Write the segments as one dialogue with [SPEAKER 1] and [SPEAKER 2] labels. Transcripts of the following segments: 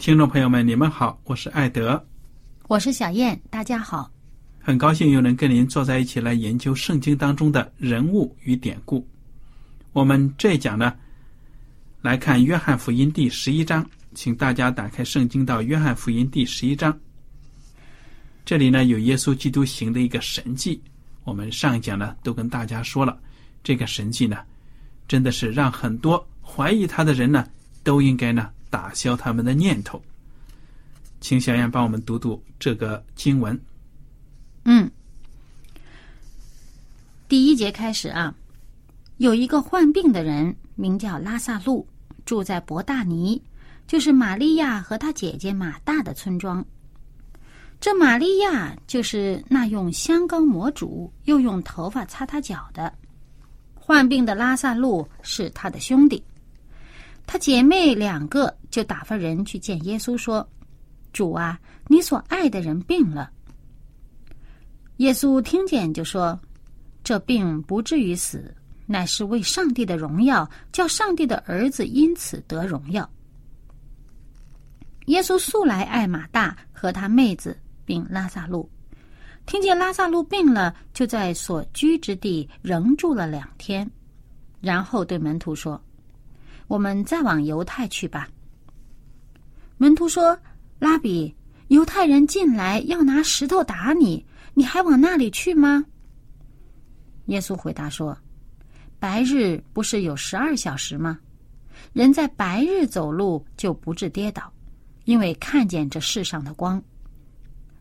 [SPEAKER 1] 听众朋友们，你们好，我是艾德，
[SPEAKER 2] 我是小燕，大家好，
[SPEAKER 1] 很高兴又能跟您坐在一起来研究圣经当中的人物与典故。我们这一讲呢。来看《约翰福音》第十一章，请大家打开圣经到《约翰福音》第十一章。这里呢有耶稣基督行的一个神迹，我们上一讲呢都跟大家说了，这个神迹呢真的是让很多怀疑他的人呢都应该呢打消他们的念头。请小燕帮我们读读这个经文。
[SPEAKER 2] 嗯，第一节开始啊，有一个患病的人。名叫拉萨路，住在伯大尼，就是玛利亚和他姐姐马大的村庄。这玛利亚就是那用香膏抹主，又用头发擦他脚的。患病的拉萨路是他的兄弟，他姐妹两个就打发人去见耶稣，说：“主啊，你所爱的人病了。”耶稣听见就说：“这病不至于死。”乃是为上帝的荣耀，叫上帝的儿子因此得荣耀。耶稣素来爱马大和他妹子，并拉萨路。听见拉萨路病了，就在所居之地仍住了两天，然后对门徒说：“我们再往犹太去吧。”门徒说：“拉比，犹太人进来要拿石头打你，你还往那里去吗？”耶稣回答说。白日不是有十二小时吗？人在白日走路就不致跌倒，因为看见这世上的光；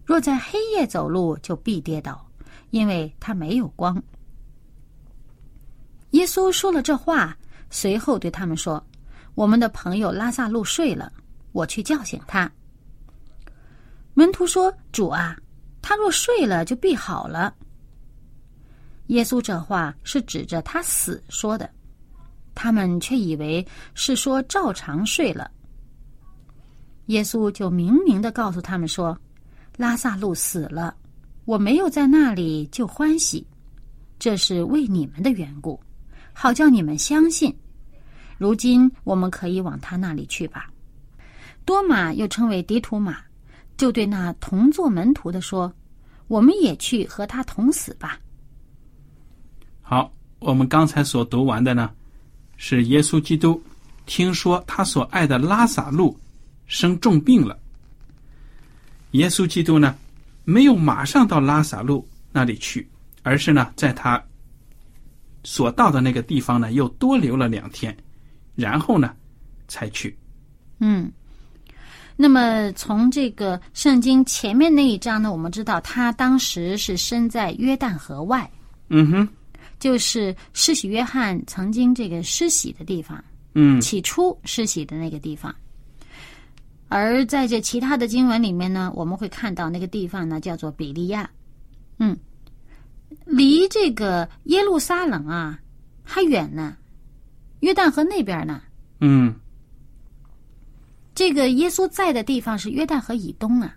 [SPEAKER 2] 若在黑夜走路，就必跌倒，因为他没有光。耶稣说了这话，随后对他们说：“我们的朋友拉萨路睡了，我去叫醒他。”门徒说：“主啊，他若睡了，就必好了。”耶稣这话是指着他死说的，他们却以为是说照常睡了。耶稣就明明的告诉他们说：“拉萨路死了，我没有在那里就欢喜，这是为你们的缘故，好叫你们相信。如今我们可以往他那里去吧。”多马又称为迪图马，就对那同做门徒的说：“我们也去和他同死吧。”
[SPEAKER 1] 好，我们刚才所读完的呢，是耶稣基督听说他所爱的拉萨路生重病了。耶稣基督呢，没有马上到拉萨路那里去，而是呢，在他所到的那个地方呢，又多留了两天，然后呢，才去。
[SPEAKER 2] 嗯，那么从这个圣经前面那一章呢，我们知道他当时是身在约旦河外。
[SPEAKER 1] 嗯哼。
[SPEAKER 2] 就是施洗约翰曾经这个施洗的地方，
[SPEAKER 1] 嗯，
[SPEAKER 2] 起初施洗的那个地方。而在这其他的经文里面呢，我们会看到那个地方呢叫做比利亚，嗯，离这个耶路撒冷啊还远呢，约旦河那边呢。
[SPEAKER 1] 嗯。
[SPEAKER 2] 这个耶稣在的地方是约旦河以东啊，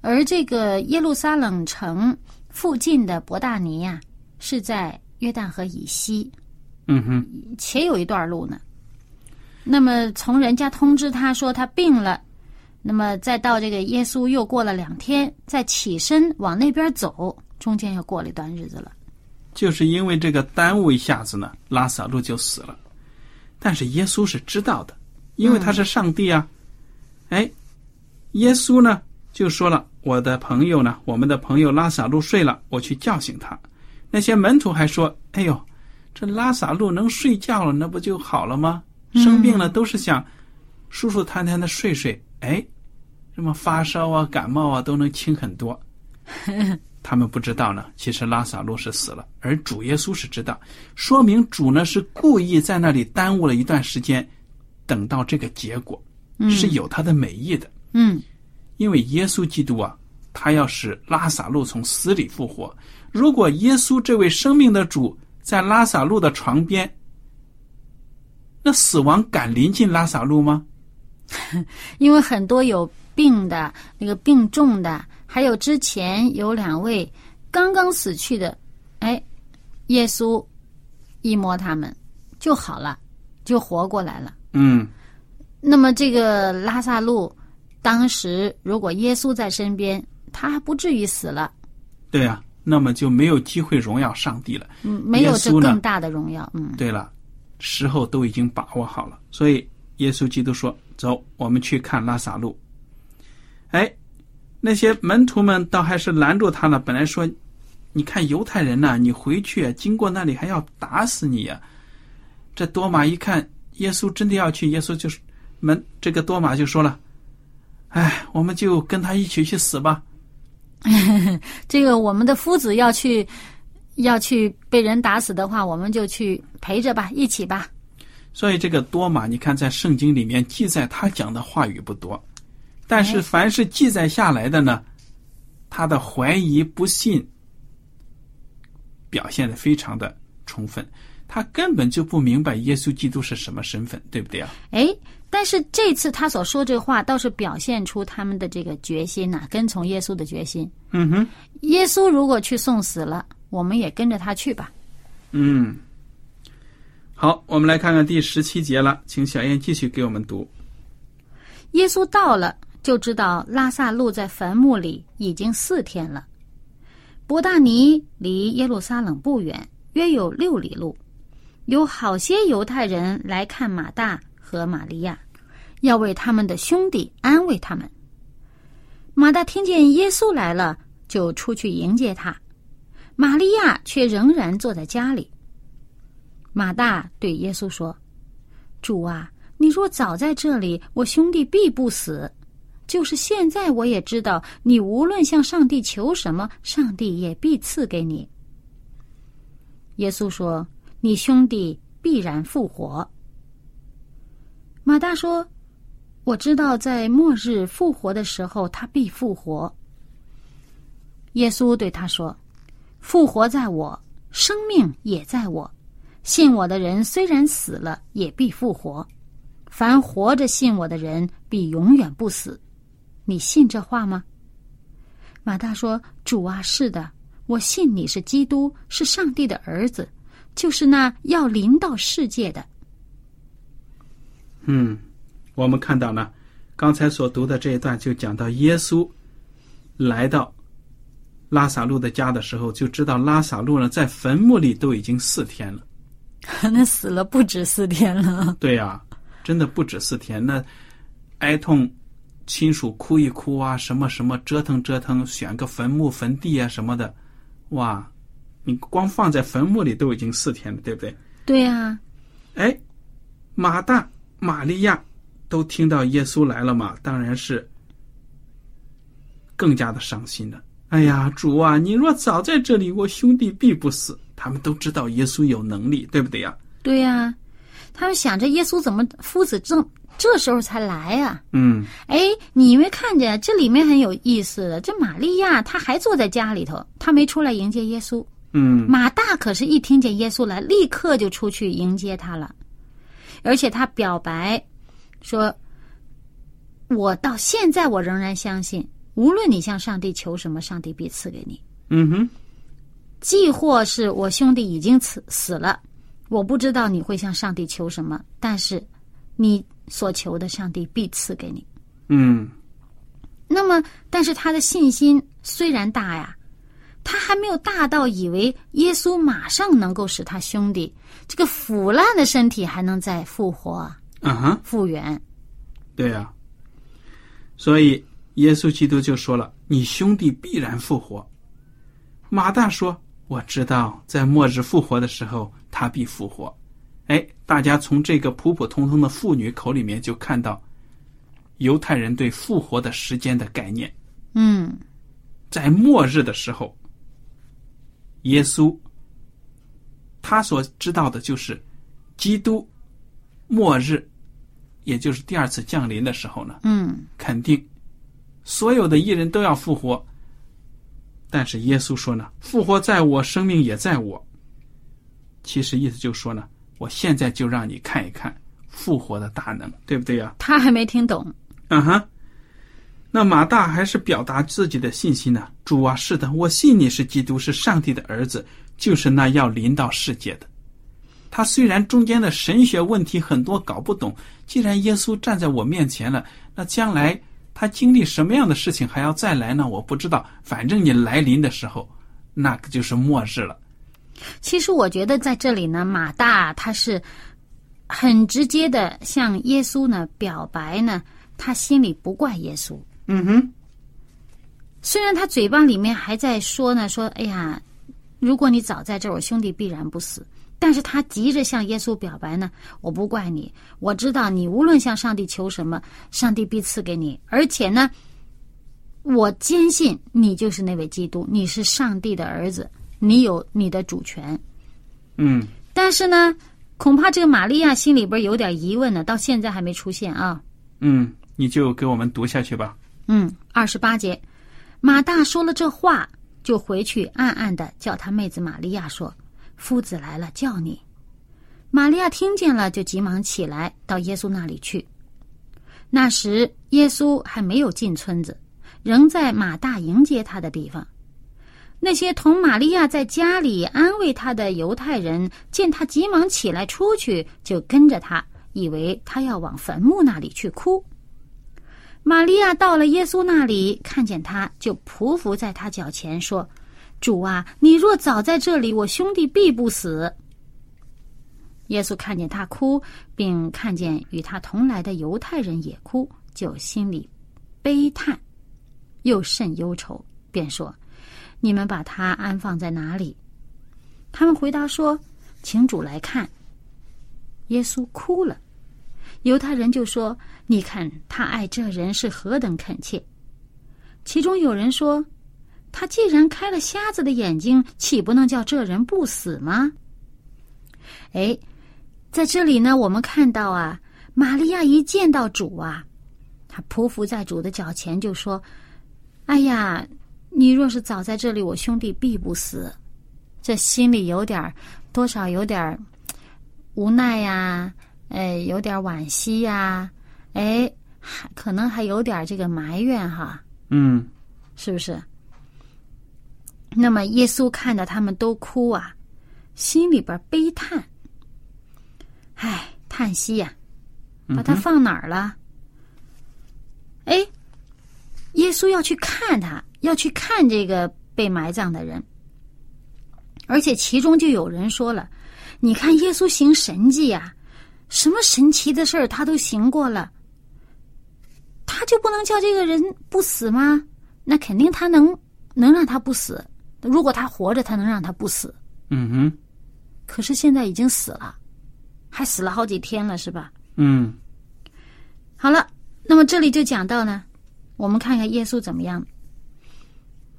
[SPEAKER 2] 而这个耶路撒冷城附近的伯大尼呀、是在约旦河以西，
[SPEAKER 1] 嗯哼，
[SPEAKER 2] 且有一段路呢。那么从人家通知他说他病了，那么再到这个耶稣又过了两天，再起身往那边走，中间又过了一段日子了。
[SPEAKER 1] 就是因为这个耽误一下子呢，拉萨路就死了。但是耶稣是知道的，因为他是上帝啊。哎，耶稣呢就说了：“我的朋友呢，我们的朋友拉萨路睡了，我去叫醒他。”那些门徒还说：“哎呦，这拉萨路能睡觉了，那不就好了吗？生病了都是想舒舒坦坦的睡睡，哎，什么发烧啊、感冒啊都能轻很多。”他们不知道呢，其实拉萨路是死了，而主耶稣是知道，说明主呢是故意在那里耽误了一段时间，等到这个结果，是有他的美意的。
[SPEAKER 2] 嗯
[SPEAKER 1] 因为耶稣基督啊，他要使拉萨路从死里复活。如果耶稣这位生命的主在拉萨路的床边，那死亡敢临近拉萨路吗？
[SPEAKER 2] 因为很多有病的、那个病重的，还有之前有两位刚刚死去的，哎，耶稣一摸他们就好了，就活过来了。
[SPEAKER 1] 嗯，
[SPEAKER 2] 那么这个拉萨路，当时如果耶稣在身边，他还不至于死了，
[SPEAKER 1] 对啊，那么就没有机会荣耀上帝了。
[SPEAKER 2] 嗯，没有这更大的荣耀。嗯
[SPEAKER 1] 对了，时候都已经把握好了，所以耶稣基督说：“走，我们去看拉萨路。”哎，那些门徒们倒还是拦住他了。本来说：“你看犹太人呐、你回去经过那里还要打死你呀、这多马一看耶稣真的要去，耶稣就是门这个多马就说了：“哎，我们就跟他一起去死吧。
[SPEAKER 2] 这个我们的夫子要去要去被人打死的话，我们就去陪着吧，一起吧。”
[SPEAKER 1] 所以这个多马，你看在圣经里面记载他讲的话语不多，但是凡是记载下来的呢，他的怀疑不信表现的非常的充分，他根本就不明白耶稣基督是什么身份，对不对啊？
[SPEAKER 2] 哎，但是这次他所说这话，倒是表现出他们的这个决心呐、跟从耶稣的决心。
[SPEAKER 1] 嗯哼，
[SPEAKER 2] 耶稣如果去送死了，我们也跟着他去吧。
[SPEAKER 1] 嗯。好，我们来看看第十七节了，请小燕继续给我们读。
[SPEAKER 2] 耶稣到了，就知道拉萨路在坟墓里已经四天了。伯大尼离耶路撒冷不远，约有六里路。有好些犹太人来看马大和玛利亚，要为他们的兄弟安慰他们。马大听见耶稣来了，就出去迎接他；玛利亚却仍然坐在家里。马大对耶稣说：“主啊，你若早在这里，我兄弟必不死。就是现在，我也知道，你无论向上帝求什么，上帝也必赐给你。”耶稣说：“你兄弟必然复活。”马大说：“我知道，在末日复活的时候，他必复活。”耶稣对他说：“复活在我，生命也在我。信我的人虽然死了，也必复活。凡活着信我的人，必永远不死。你信这话吗？”马大说：“主啊，是的，我信你是基督，是上帝的儿子，就是那要临到世界的。”
[SPEAKER 1] 嗯，我们看到呢，刚才所读的这一段就讲到耶稣来到拉萨路的家的时候，就知道拉萨路呢在坟墓里都已经四天了。
[SPEAKER 2] 那死了不止四天了。
[SPEAKER 1] 对呀、真的不止四天。那哀痛亲属哭一哭啊，什么什么折腾折腾，选个坟墓坟地啊什么的，哇，你光放在坟墓里都已经四天了，对不对？
[SPEAKER 2] 对呀、
[SPEAKER 1] 哎，马大、玛利亚都听到耶稣来了嘛，当然是更加的伤心了。哎呀，主啊，你若早在这里，我兄弟必不死。他们都知道耶稣有能力，对不对呀？
[SPEAKER 2] 对呀、他们想着耶稣怎么父子正这时候才来呀、
[SPEAKER 1] 嗯，
[SPEAKER 2] 哎，你没看见这里面很有意思的？这玛利亚她还坐在家里头，她没出来迎接耶稣。
[SPEAKER 1] 嗯
[SPEAKER 2] 马大可是一听见耶稣来，立刻就出去迎接他了，而且他表白说：“我到现在我仍然相信，无论你向上帝求什么，上帝必赐给你。
[SPEAKER 1] 嗯哼，
[SPEAKER 2] 既或是我兄弟已经死死了，我不知道你会向上帝求什么，但是你所求的，上帝必赐给你。
[SPEAKER 1] 嗯
[SPEAKER 2] 那么，但是他的信心虽然大呀，他还没有大到以为耶稣马上能够使他兄弟这个腐烂的身体还能再复活
[SPEAKER 1] 啊哈，
[SPEAKER 2] 复原。
[SPEAKER 1] 对呀、所以耶稣基督就说了：“你兄弟必然复活。”马大说：“我知道，在末日复活的时候，他必复活。”哎，大家从这个普普通通的妇女口里面就看到犹太人对复活的时间的概念。
[SPEAKER 2] 嗯
[SPEAKER 1] 在末日的时候，耶稣他所知道的就是基督末日，也就是第二次降临的时候呢，
[SPEAKER 2] 嗯
[SPEAKER 1] 肯定所有的艺人都要复活。但是耶稣说呢，复活在我，生命也在我。其实意思就是说呢，我现在就让你看一看复活的大能，对不对呀、
[SPEAKER 2] 他还没听懂。
[SPEAKER 1] 嗯哼，那马大还是表达自己的信心呢。主啊，是的，我信你是基督，是上帝的儿子，就是那要临到世界的。他虽然中间的神学问题很多搞不懂，既然耶稣站在我面前了，那将来他经历什么样的事情还要再来呢？我不知道。反正你来临的时候，那个就是末日了。
[SPEAKER 2] 其实我觉得在这里呢，马大他是很直接的向耶稣呢表白呢，他心里不怪耶稣。
[SPEAKER 1] 嗯哼，
[SPEAKER 2] 虽然他嘴巴里面还在说呢，说哎呀，如果你早在这儿，我兄弟必然不死。但是他急着向耶稣表白呢，我不怪你，我知道你无论向上帝求什么，上帝必赐给你，而且呢，我坚信你就是那位基督，你是上帝的儿子，你有你的主权。
[SPEAKER 1] 嗯
[SPEAKER 2] 但是呢，恐怕这个玛利亚心里边有点疑问呢，到现在还没出现啊。
[SPEAKER 1] 嗯，你就给我们读下去吧。
[SPEAKER 2] 嗯，二十八节，马大说了这话，就回去暗暗的叫他妹子玛利亚说：“夫子来了，叫你。”玛利亚听见了，就急忙起来到耶稣那里去。那时耶稣还没有进村子，仍在马大迎接他的地方。那些同玛利亚在家里安慰他的犹太人，见他急忙起来出去，就跟着他，以为他要往坟墓那里去哭。玛利亚到了耶稣那里，看见他，就匍匐在他脚前，说：“主啊，你若早在这里，我兄弟必不死。”耶稣看见他哭，并看见与他同来的犹太人也哭，就心里悲叹，又甚忧愁，便说：“你们把他安放在哪里？”他们回答说：“请主来看。”耶稣哭了。犹太人就说：“你看他爱这人是何等恳切。”其中有人说：“他既然开了瞎子的眼睛，岂不能叫这人不死吗？”哎，在这里呢，我们看到啊，玛利亚一见到主啊，她匍匐在主的脚前，就说：“哎呀，你若是早在这里，我兄弟必不死。”这心里有点儿多少有点儿无奈呀、哎，有点惋惜呀、哎，还可能还有点这个埋怨哈，
[SPEAKER 1] 嗯
[SPEAKER 2] 是不是？那么耶稣看到他们都哭啊，心里边悲叹，唉，叹息呀、把他放哪儿了？哎，耶稣要去看他，要去看这个被埋葬的人，而且其中就有人说了：“你看耶稣行神迹呀、什么神奇的事儿他都行过了，他就不能叫这个人不死吗？那肯定他能能让他不死。如果他活着，他能让他不死。
[SPEAKER 1] 嗯哼
[SPEAKER 2] 可是现在已经死了，还死了好几天了，是吧？
[SPEAKER 1] 嗯
[SPEAKER 2] 好了，那么这里就讲到呢，我们看看耶稣怎么样。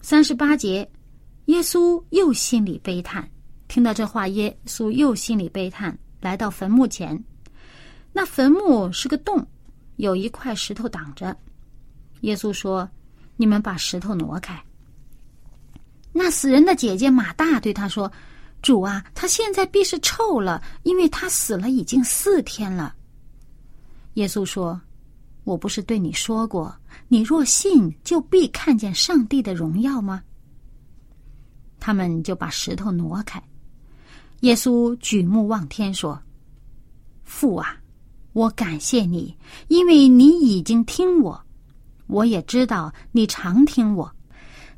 [SPEAKER 2] 三十八节，耶稣又心里悲叹。听到这话，耶稣又心里悲叹，来到坟墓前。那坟墓是个洞，有一块石头挡着。耶稣说：“你们把石头挪开。”那死人的姐姐马大对他说：“主啊，他现在必是臭了，因为他死了已经四天了。”耶稣说：“我不是对你说过，你若信，就必看见上帝的荣耀吗？”他们就把石头挪开。耶稣举目望天说：“父啊，我感谢你，因为你已经听我，我也知道你常听我。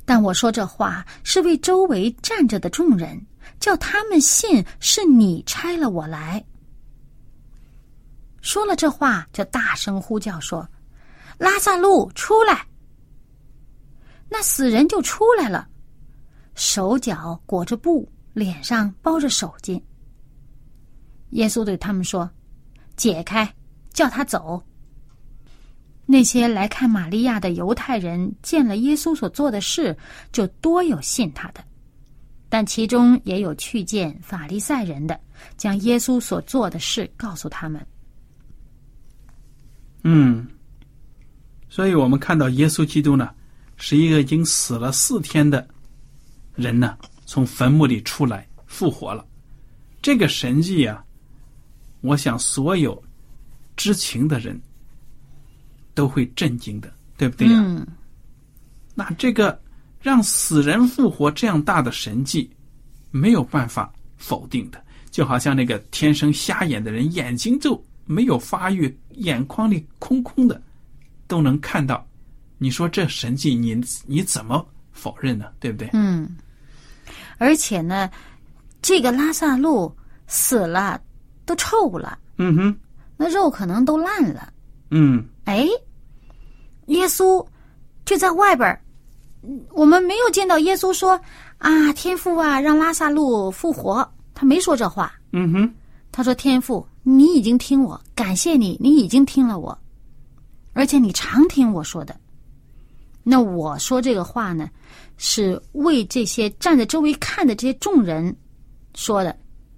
[SPEAKER 2] 但我说这话是为周围站着的众人，叫他们信是你差了我来。”说了这话，就大声呼叫说：“拉萨路出来！”那死人就出来了，手脚裹着布，脸上包着手巾。耶稣对他们说：“解开，叫他走。”那些来看玛利亚的犹太人见了耶稣所做的事，就多有信他的，但其中也有去见法利赛人的，将耶稣所做的事告诉他们。
[SPEAKER 1] 嗯，所以我们看到耶稣基督呢，是一个已经死了四天的人呢，从坟墓里出来复活了。这个神迹啊，我想所有知情的人都会震惊的，对不对呀？
[SPEAKER 2] 嗯，
[SPEAKER 1] 那这个让死人复活这样大的神迹，没有办法否定的，就好像那个天生瞎眼的人，眼睛就没有发育，眼眶里空空的，都能看到。你说这神迹，你你怎么否认呢？对不对？
[SPEAKER 2] 嗯，而且呢，这个拉萨路死了，都臭了，
[SPEAKER 1] 嗯哼，
[SPEAKER 2] 那肉可能都烂了。
[SPEAKER 1] 嗯
[SPEAKER 2] 哎，耶稣就在外边我们没有见到耶稣说啊，天父啊，让拉萨路复活，他没说这话。
[SPEAKER 1] 嗯哼，
[SPEAKER 2] 他说：“天父，你已经听我，感谢你，你已经听了我，而且你常听我说的。那我说这个话呢，是为这些站在周围看的这些众人说的，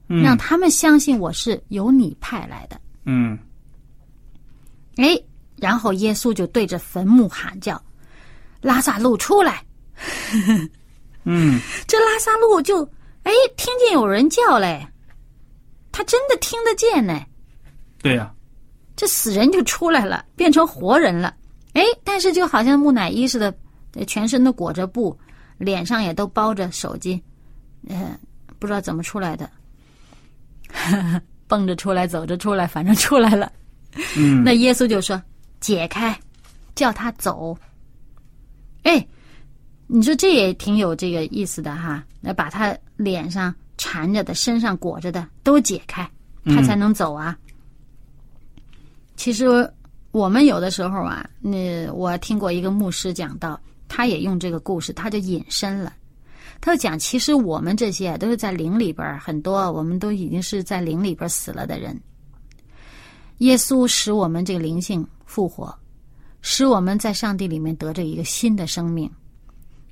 [SPEAKER 1] 嗯
[SPEAKER 2] 让他们相信我是由你派来的。
[SPEAKER 1] 嗯
[SPEAKER 2] 哎，然后耶稣就对着坟墓喊叫：‘拉萨路出来！’
[SPEAKER 1] 嗯
[SPEAKER 2] 这拉萨路就哎听见有人叫嘞，他真的听得见呢。
[SPEAKER 1] 对呀、
[SPEAKER 2] 这死人就出来了，变成活人了。哎，但是就好像木乃伊似的，呃全身都裹着布，脸上也都包着手巾，呃，不知道怎么出来的，蹦着出来，走着出来，反正出来了。
[SPEAKER 1] 嗯
[SPEAKER 2] 那耶稣就说：“解开，叫他走。”哎，你说这也挺有这个意思的哈。那把他脸上缠着的、身上裹着的都解开，他才能走啊。其实我们有的时候啊，那我听过一个牧师讲到，他也用这个故事，他就引申了。他就讲，其实我们这些都是在灵里边，很多我们都已经是在灵里边死了的人。耶稣使我们这个灵性复活，使我们在上帝里面得着一个新的生命，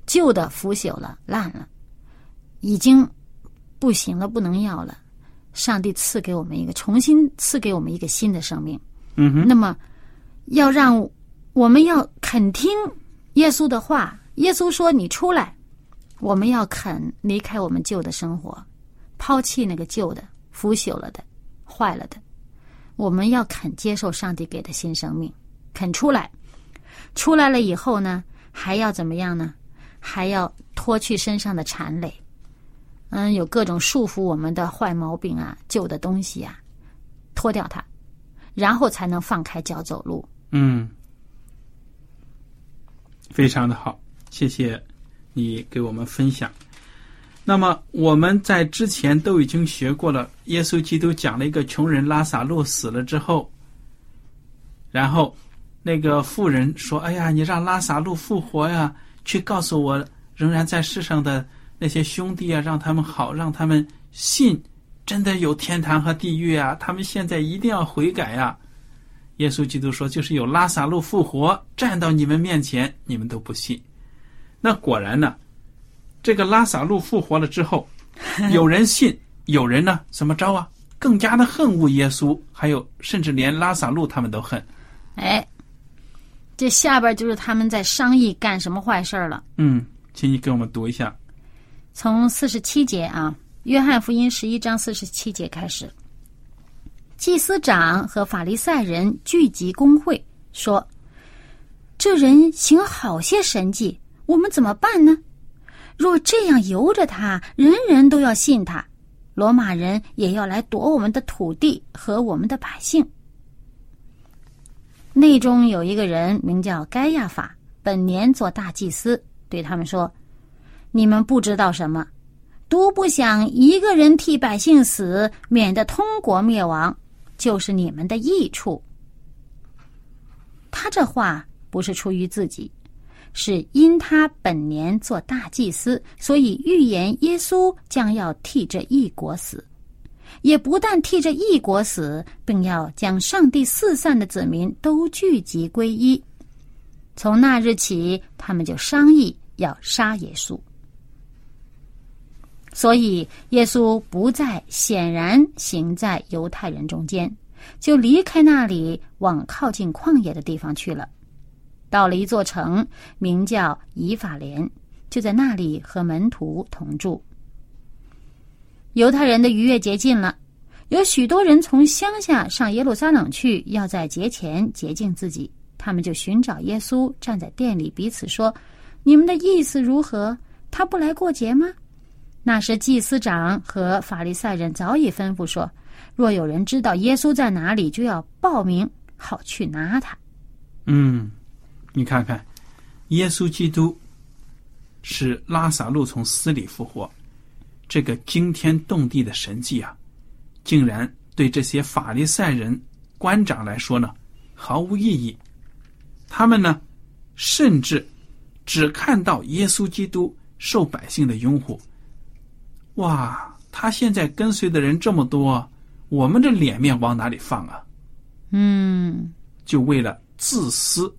[SPEAKER 2] 旧的腐朽了、烂了，已经不行了，不能要了。上帝赐给我们一个重新赐给我们一个新的生命。
[SPEAKER 1] 嗯哼，
[SPEAKER 2] 那么，要让我们要肯听耶稣的话。耶稣说：“你出来。”我们要肯离开我们旧的生活，抛弃那个旧的、腐朽了的、坏了的。我们要肯接受上帝给的新生命，肯出来。出来了以后呢，还要怎么样呢？还要脱去身上的缠累，嗯，有各种束缚我们的坏毛病啊、旧的东西啊，脱掉它，然后才能放开脚走路。
[SPEAKER 1] 嗯，非常的好，谢谢你给我们分享。那么我们在之前都已经学过了，耶稣基督讲了一个穷人拉萨路死了之后，然后那个妇人说：“哎呀，你让拉萨路复活呀，去告诉我仍然在世上的那些兄弟啊，让他们好，让他们信真的有天堂和地狱啊，他们现在一定要悔改呀。”耶稣基督说：“就是有拉萨路复活，站到你们面前，你们都不信。”那果然呢，这个拉萨路复活了之后，有人信，有人呢怎么着啊？更加的恨恶耶稣，还有甚至连拉萨路他们都恨。
[SPEAKER 2] 哎，这下边就是他们在商议干什么坏事儿了。
[SPEAKER 1] 嗯，请你给我们读一下。
[SPEAKER 2] 从四十七节啊，《约翰福音》十一章四十七节开始，祭司长和法利赛人聚集公会，说：“这人行好些神迹，我们怎么办呢？若这样由着他，人人都要信他，罗马人也要来夺我们的土地和我们的百姓。”内中有一个人名叫该亚法，本年做大祭司，对他们说：“你们不知道什么，独不想一个人替百姓死，免得通国灭亡，就是你们的益处。”他这话不是出于自己，是因他本年做大祭司，所以预言耶稣将要替这一国死。也不但替这一国死，并要将上帝四散的子民都聚集归一。从那日起，他们就商议要杀耶稣。所以，耶稣不再显然行在犹太人中间，就离开那里，往靠近旷野的地方去了。到了一座城，名叫以法莲，就在那里和门徒同住。犹太人的逾越节近了，有许多人从乡下上耶路撒冷去，要在节前洁净自己。他们就寻找耶稣，站在店里，彼此说：“你们的意思如何？他不来过节吗？”那时祭司长和法利赛人早已吩咐说：“若有人知道耶稣在哪里，就要报名，好去拿他。”
[SPEAKER 1] 嗯，你看看，耶稣基督是拉萨路从死里复活。这个惊天动地的神迹啊，竟然对这些法利赛人官长来说呢，毫无意义。他们呢，甚至只看到耶稣基督受百姓的拥护。哇，他现在跟随的人这么多，我们这脸面往哪里放啊？
[SPEAKER 2] 嗯，
[SPEAKER 1] 就为了自私、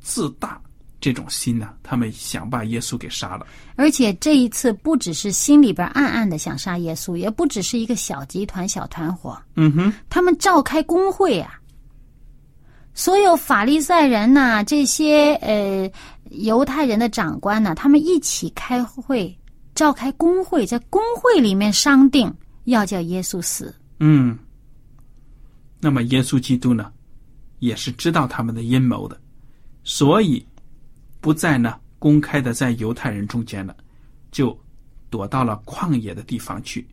[SPEAKER 1] 自大。这种心呢，他们想把耶稣给杀了。
[SPEAKER 2] 而且这一次不只是心里边暗暗的想杀耶稣，也不只是一个小集团、小团伙。
[SPEAKER 1] 嗯哼，
[SPEAKER 2] 他们召开工会啊，所有法利赛人呐，这些呃犹太人的长官呢，他们一起开会，召开公会，在工会里面商定要叫耶稣死。
[SPEAKER 1] 嗯，那么耶稣基督呢，也是知道他们的阴谋的，所以。不再呢公开的在犹太人中间了，就躲到了旷野的地方去，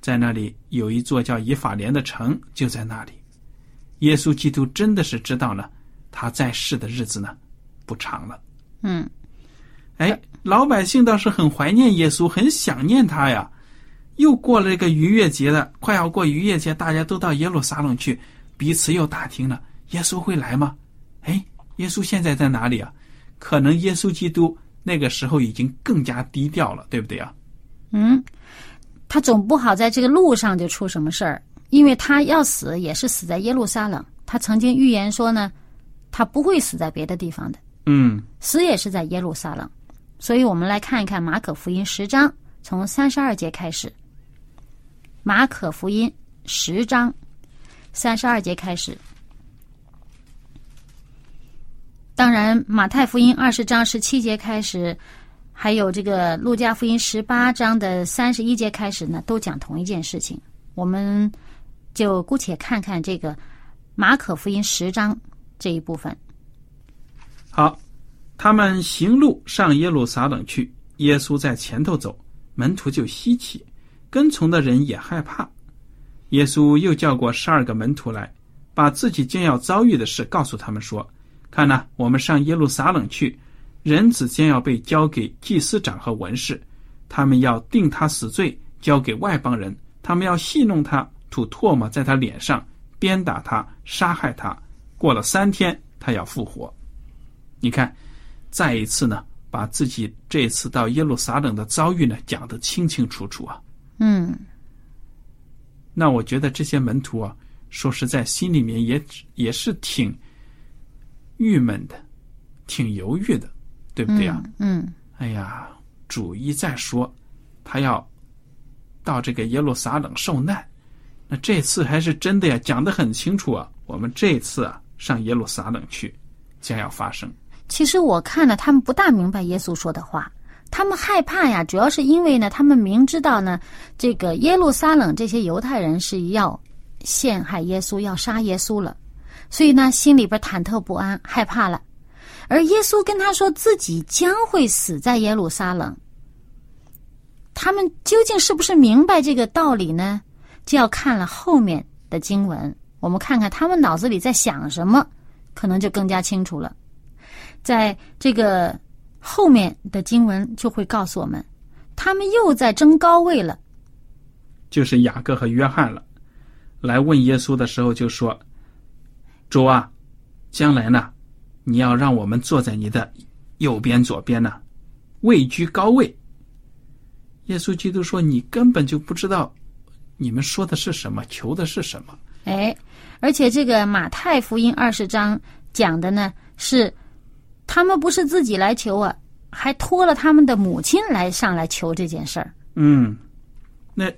[SPEAKER 1] 在那里有一座叫以法莲的城，就在那里。耶稣基督真的是知道呢，他在世的日子呢不长了。
[SPEAKER 2] 嗯，
[SPEAKER 1] 哎，老百姓倒是很怀念耶稣，很想念他呀。又过了这个逾越节了，快要过逾越节，大家都到耶路撒冷去，彼此又打听了耶稣会来吗？哎，耶稣现在在哪里啊？可能耶稣基督那个时候已经更加低调了，对不对啊？
[SPEAKER 2] 嗯，他总不好在这个路上就出什么事儿，因为他要死也是死在耶路撒冷。他曾经预言说呢，他不会死在别的地方的。
[SPEAKER 1] 嗯，
[SPEAKER 2] 死也是在耶路撒冷。所以我们来看一看马可福音十章，从三十二节开始。马可福音十章三十二节开始。当然，马太福音二十章十七节开始，还有这个路加福音十八章的三十一节开始呢，都讲同一件事情。我们就姑且看看这个马可福音十章这一部分。
[SPEAKER 1] 好，他们行路上耶路撒冷去，耶稣在前头走，门徒就稀奇，跟从的人也害怕。耶稣又叫过十二个门徒来，把自己将要遭遇的事告诉他们说。看呐，我们上耶路撒冷去，人子将要被交给祭司长和文士，他们要定他死罪，交给外邦人，他们要戏弄他，吐唾沫在他脸上，鞭打他，杀害他。过了三天，他要复活。你看，再一次呢，把自己这次到耶路撒冷的遭遇呢讲得清清楚楚啊。
[SPEAKER 2] 嗯，
[SPEAKER 1] 那我觉得这些门徒啊，说实在，心里面也也是挺。郁闷的，挺犹豫的，对不对
[SPEAKER 2] 啊？嗯。
[SPEAKER 1] 哎呀，主一再说，他要到这个耶路撒冷受难，那这次还是真的呀，讲得很清楚啊。我们这次啊，上耶路撒冷去，将要发生。
[SPEAKER 2] 其实我看了，他们不大明白耶稣说的话。他们害怕呀，主要是因为呢，他们明知道呢，这个耶路撒冷这些犹太人是要陷害耶稣，要杀耶稣了，所以呢，心里边忐忑不安，害怕了。而耶稣跟他说自己将会死在耶路撒冷，他们究竟是不是明白这个道理呢？就要看了后面的经文，我们看看他们脑子里在想什么，可能就更加清楚了。在这个后面的经文就会告诉我们，他们又在争高位了。
[SPEAKER 1] 就是雅各和约翰了，来问耶稣的时候就说：“主啊，将来呢？”你要让我们坐在你的右边、左边呢，位居高位。耶稣基督说：“你根本就不知道你们说的是什么，求的是什么。”
[SPEAKER 2] 哎，而且这个马太福音二十章讲的呢，是他们不是自己来求啊，还托了他们的母亲来上来求这件事儿。
[SPEAKER 1] 嗯，那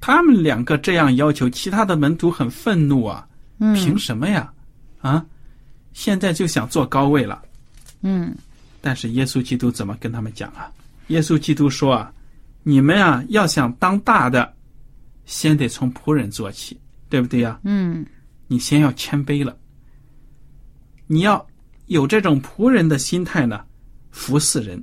[SPEAKER 1] 他们两个这样要求，其他的门徒很愤怒啊！凭什么呀？啊？现在就想坐高位了，
[SPEAKER 2] 嗯，
[SPEAKER 1] 但是耶稣基督怎么跟他们讲啊？耶稣基督说啊，你们啊要想当大的，先得从仆人做起，对不对呀？
[SPEAKER 2] 嗯，
[SPEAKER 1] 你先要谦卑了，你要有这种仆人的心态呢，服侍人。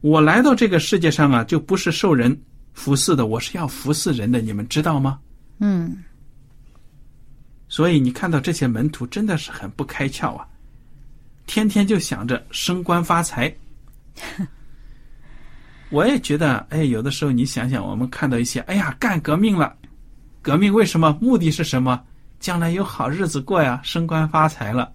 [SPEAKER 1] 我来到这个世界上啊，就不是受人服侍的，我是要服侍人的，你们知道吗？
[SPEAKER 2] 嗯。
[SPEAKER 1] 所以你看到这些门徒真的是很不开窍啊，天天就想着升官发财。我也觉得，哎，有的时候你想想，我们看到一些，哎呀，干革命了，革命为什么？目的是什么？将来有好日子过呀，升官发财了。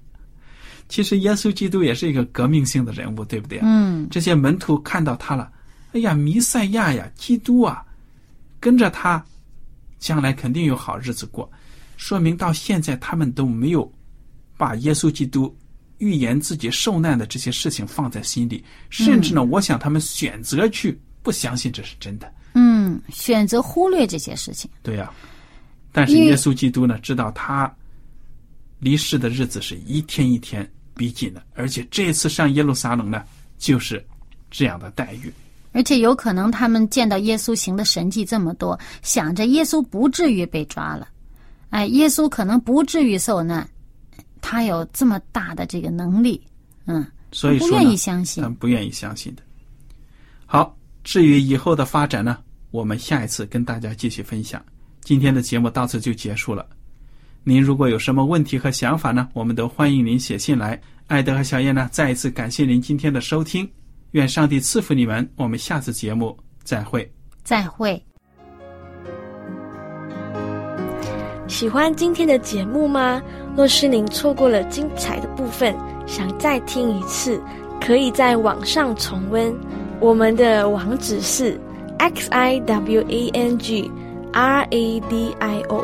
[SPEAKER 1] 其实耶稣基督也是一个革命性的人物，对不对？
[SPEAKER 2] 嗯。
[SPEAKER 1] 这些门徒看到他了，哎呀，弥赛亚呀，基督啊，跟着他，将来肯定有好日子过。说明到现在他们都没有把耶稣基督预言自己受难的这些事情放在心里，甚至呢，我想他们选择去不相信这是真的。
[SPEAKER 2] 嗯，选择忽略这些事情。
[SPEAKER 1] 对呀，但是耶稣基督呢，知道他离世的日子是一天一天逼近了，而且这次上耶路撒冷呢，就是这样的待遇。
[SPEAKER 2] 而且有可能他们见到耶稣行的神迹这么多，想着耶稣不至于被抓了。哎，耶稣可能不至于受难，他有这么大的这个能力，嗯，
[SPEAKER 1] 所以
[SPEAKER 2] 不愿意相信，
[SPEAKER 1] 不愿意相信的。好，至于以后的发展呢，我们下一次跟大家继续分享。今天的节目到此就结束了。您如果有什么问题和想法呢，我们都欢迎您写信来。艾德和小燕呢，再一次感谢您今天的收听，愿上帝赐福你们。我们下次节目再会，
[SPEAKER 2] 再会。
[SPEAKER 3] 喜欢今天的节目吗？若是您错过了精彩的部分，想再听一次，可以在网上重温。我们的网址是 x i w a n g r a d i o